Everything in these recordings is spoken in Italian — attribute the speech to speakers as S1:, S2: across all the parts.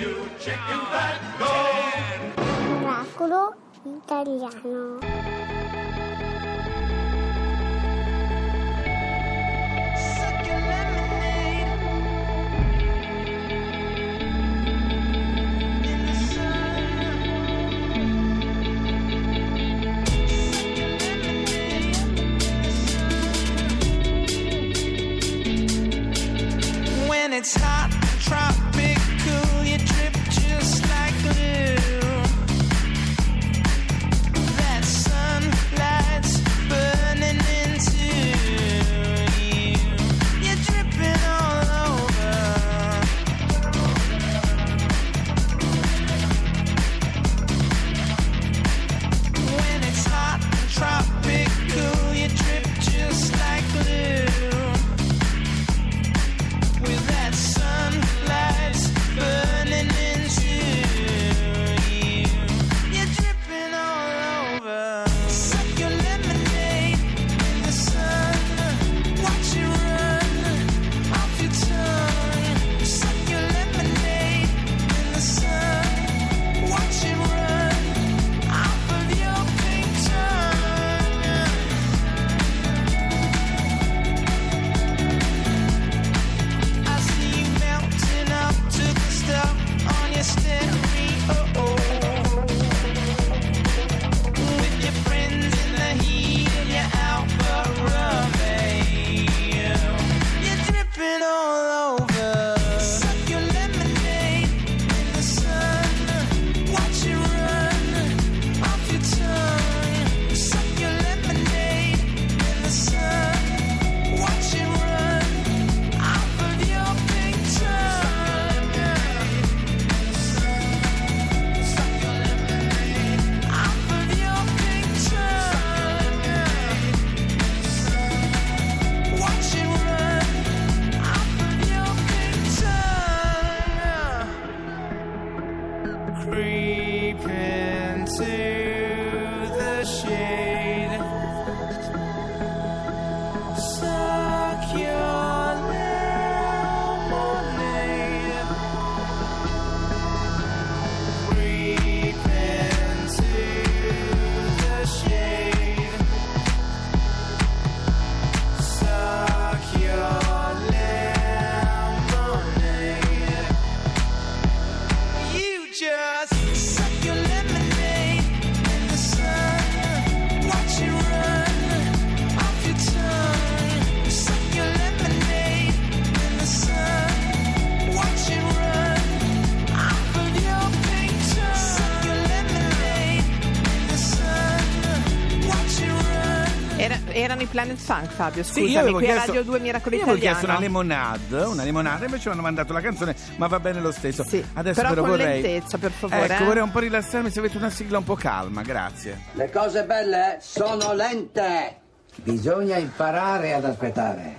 S1: you chicken fat go. Italiano. it's
S2: high Planet Funk, Fabio.
S3: Sì,
S2: Scusami,
S3: io avevo
S2: qui a
S3: chiesto,
S2: Radio 2 Miracolo
S3: io avevo
S2: Italiano.
S3: chiesto una limonade, una limonade, invece mi hanno mandato la canzone, ma va bene lo stesso.
S2: Sì,
S3: Adesso
S2: però con
S3: vorrei
S2: lentezza, per favore,
S3: Ecco,
S2: eh.
S3: vorrei un po' rilassarmi se avete una sigla un po' calma, grazie.
S4: Le cose belle sono lente. Bisogna imparare ad aspettare.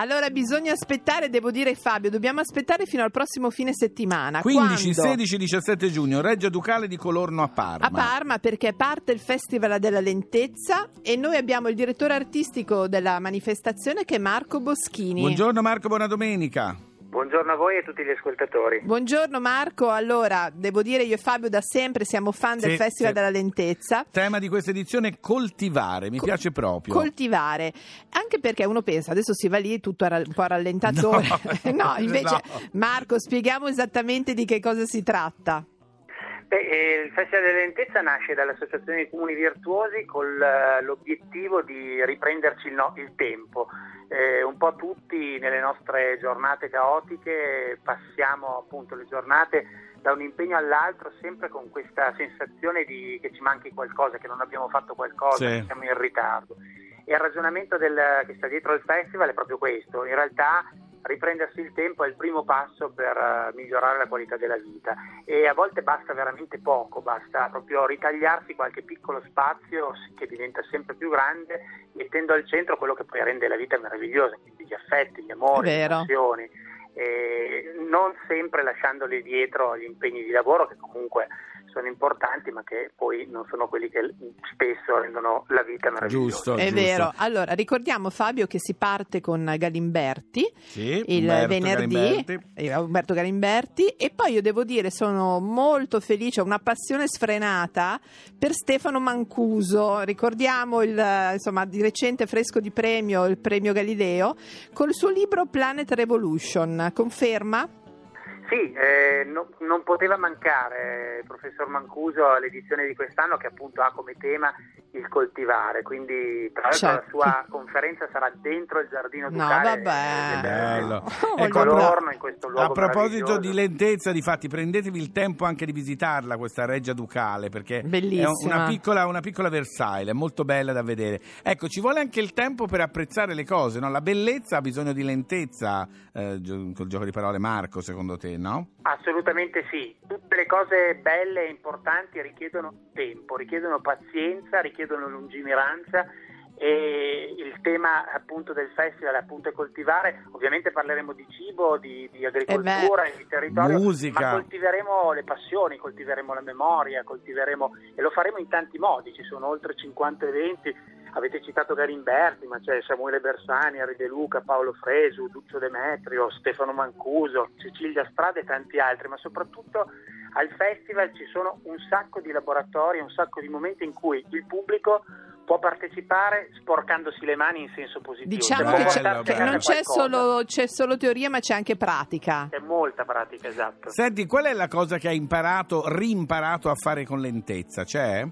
S2: Allora bisogna aspettare, devo dire Fabio, dobbiamo aspettare fino al prossimo fine settimana.
S3: 15,
S2: Quando?
S3: 16, 17 giugno, Reggio Ducale di Colorno a Parma.
S2: A Parma perché parte il Festival della Lentezza e noi abbiamo il direttore artistico della manifestazione che è Marco Boschini.
S3: Buongiorno Marco, buona domenica.
S5: Buongiorno a voi e a tutti gli ascoltatori.
S2: Buongiorno Marco, allora devo dire io e Fabio da sempre siamo fan del
S3: Sì,
S2: Festival
S3: sì.
S2: della Lentezza.
S3: Tema di questa edizione è coltivare, mi
S2: Co-
S3: piace proprio.
S2: Coltivare, anche perché uno pensa adesso si va lì tutto ra- un po' rallentatore.
S3: No,
S2: No, invece
S3: no.
S2: Marco, spieghiamo esattamente di che cosa si tratta.
S5: Beh, eh, il Festival della Lentezza nasce dall'Associazione dei Comuni Virtuosi con l- l'obiettivo di riprenderci il, no- il tempo. Eh, un po' tutti nelle nostre giornate caotiche passiamo appunto le giornate da un impegno all'altro sempre con questa sensazione di che ci manchi qualcosa, che non abbiamo fatto qualcosa,
S3: Sì.
S5: che siamo in ritardo. E il ragionamento del- che sta dietro il festival è proprio questo. In realtà riprendersi il tempo è il primo passo per eh, migliorare la qualità della vita e a volte basta veramente poco, basta proprio ritagliarsi qualche piccolo spazio che diventa sempre più grande mettendo al centro quello che poi rende la vita meravigliosa, quindi gli affetti, gli amori, le
S2: vero.
S5: passioni, e non sempre lasciandoli dietro agli impegni di lavoro che comunque sono importanti ma che poi non sono quelli che spesso rendono la vita meravigliosa.
S3: Giusto,
S6: È
S3: giusto.
S6: vero. Allora, ricordiamo Fabio che si parte con Galimberti
S3: Sì,
S6: il
S3: Umberto
S6: venerdì,
S3: Galimberti.
S6: eh, Umberto Galimberti e poi io devo dire sono molto felice, ho una passione sfrenata per Stefano Mancuso, ricordiamo il, insomma, di recente fresco di premio, il premio Galileo, col suo libro Planet Revolution, conferma?
S5: Sì, eh, no- non poteva mancare il professor Mancuso all'edizione di quest'anno che appunto ha come tema il coltivare, quindi tra l'altro
S6: Certo.
S5: la sua conferenza sarà dentro il giardino
S6: No,
S5: ducale
S6: vabbè.
S5: del-
S3: Bello.
S6: Oh,
S3: Ecco, a,
S5: Colorno, in questo
S3: a
S5: luogo
S3: proposito
S5: meraviglioso.
S3: di lentezza, difatti, prendetevi il tempo anche di visitarla, questa reggia ducale, perché
S6: Bellissima.
S3: è una piccola, una piccola Versailles, è molto bella da vedere. Ecco, ci vuole anche il tempo per apprezzare le cose, no? La bellezza ha bisogno di lentezza, eh, col gioco di parole Marco, secondo te, no?
S5: Assolutamente sì, tutte le cose belle e importanti richiedono tempo, richiedono pazienza, richiedono lungimiranza e il tema appunto del festival appunto è coltivare, ovviamente parleremo di cibo, di, di agricoltura e di territorio,
S3: musica.
S5: ma coltiveremo le passioni, coltiveremo la memoria, coltiveremo e lo faremo in tanti modi, ci sono oltre 50 eventi, avete citato Garimberti, ma c'è Samuele Bersani, Ari De Luca, Paolo Fresu, Duccio Demetrio, Stefano Mancuso, Cecilia Strada e tanti altri, ma soprattutto al festival ci sono un sacco di laboratori, un sacco di momenti in cui il pubblico può partecipare sporcandosi le mani in senso positivo.
S6: Diciamo
S5: Cioè,
S6: che, c'è-
S3: bello,
S6: che
S3: bello.
S6: non c'è solo, c'è solo teoria ma c'è anche pratica.
S5: C'è molta pratica, esatto.
S3: Senti, qual è la cosa che hai imparato, rimparato a fare con lentezza? C'è?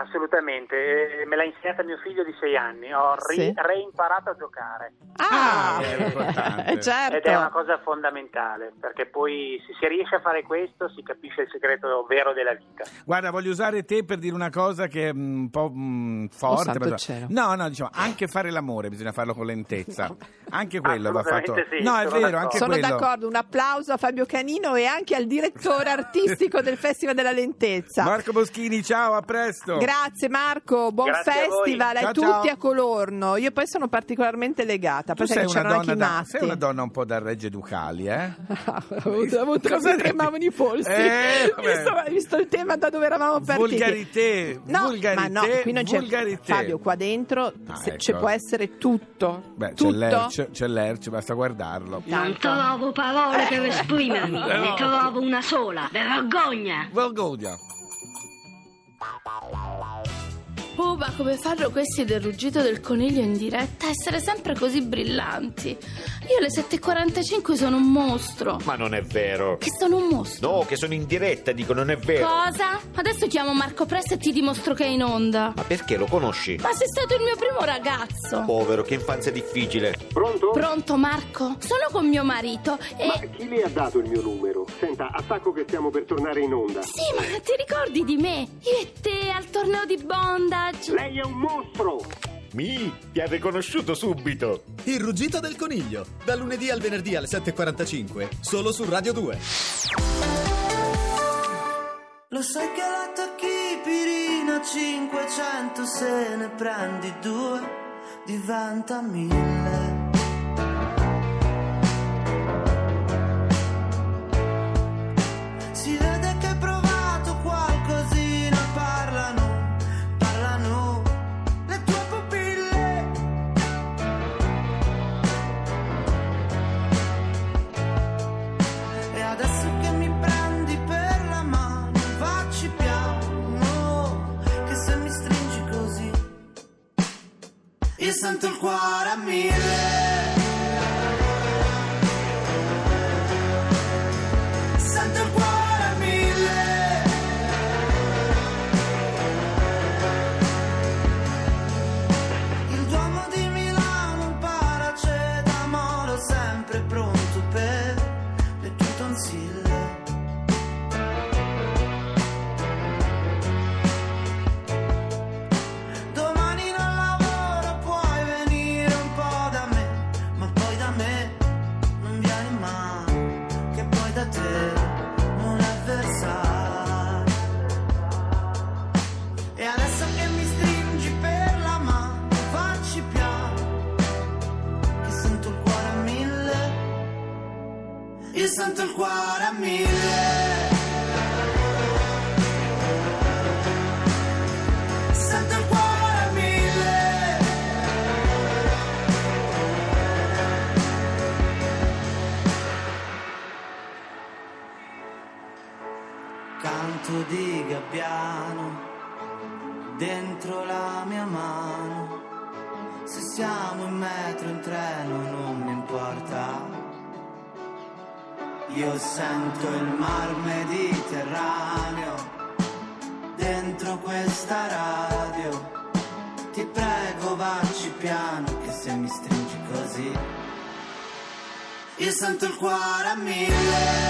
S5: Assolutamente. Eh, Me l'ha insegnata mio figlio di sei anni. Ho ri-
S6: Sì.
S5: reimparato a giocare.
S6: Ah,
S3: Ah, è importante.
S6: certo.
S5: Ed è una cosa fondamentale, perché poi se si riesce a fare questo si capisce il segreto vero della vita.
S3: Guarda, voglio usare te per dire una cosa che è un po' mm, forte. però-
S6: cielo.
S3: No, no, diciamo, anche fare l'amore bisogna farlo con lentezza. Anche quello va fatto.
S5: Sì,
S3: no, è
S5: sono
S3: vero,
S5: d'accordo.
S3: anche
S6: Sono
S3: quello.
S6: d'accordo, un applauso a Fabio Canino e anche al direttore artistico del Festival della Lentezza.
S3: Marco Boschini, ciao, a presto.
S6: Grazie Marco, buon
S5: Grazie
S6: festival a,
S3: Ciao,
S6: tutti
S3: ciao.
S6: a Colorno. Io poi sono particolarmente legata,
S3: Tu
S6: perché
S3: sei una, donna
S6: i
S3: da, sei una donna un po' da Regge Ducali, eh?
S6: ho avuto,
S3: Cosa
S6: tremavano i polsi.
S3: Eh,
S6: visto, visto il tema da dove eravamo partiti?
S3: Volgarité,
S6: No,
S3: volgarité,
S6: ma no, qui non c'è
S3: volgarité.
S6: Fabio, qua dentro
S3: Ah,
S6: se-
S3: ecco.
S6: ci può essere tutto.
S3: Beh, c'è
S6: tutto.
S3: l'Erce, c'è l'Erce, basta guardarlo.
S7: Non trovo parole per esprimermi, ne trovo una sola. Vergogna!
S3: Volgodia.
S8: Oh, ma come fanno questi del ruggito del coniglio in diretta a essere sempre così brillanti? Io alle 7.45 sono un mostro.
S9: Ma non è vero.
S8: Che sono un mostro.
S9: No, che sono in diretta, dico, non è vero.
S8: Cosa? Adesso chiamo Marco Presto e ti dimostro che è in onda.
S9: Ma perché lo conosci?
S8: Ma sei stato il mio primo ragazzo.
S9: Povero, che infanzia difficile.
S10: Pronto?
S8: Pronto, Marco? Sono con mio marito e...
S10: Ma chi le ha dato il mio numero? Senta, attacco che stiamo per tornare in onda.
S8: Sì, ma ti ricordi di me? Io e te al torneo di
S10: Lei è un mostro!
S9: Mi, ti ha riconosciuto subito.
S11: Il ruggito del coniglio, da lunedì al venerdì alle 7.45, solo su Radio 2.
S1: Lo sai che la tocchi pirina 500 se ne prendi due diventa mille. Sento il cuore a mille. Siamo in metro, in treno, non mi importa. Io sento il mar Mediterraneo dentro questa radio. Ti prego, vacci piano, che se mi stringi così. Io sento il cuore a mille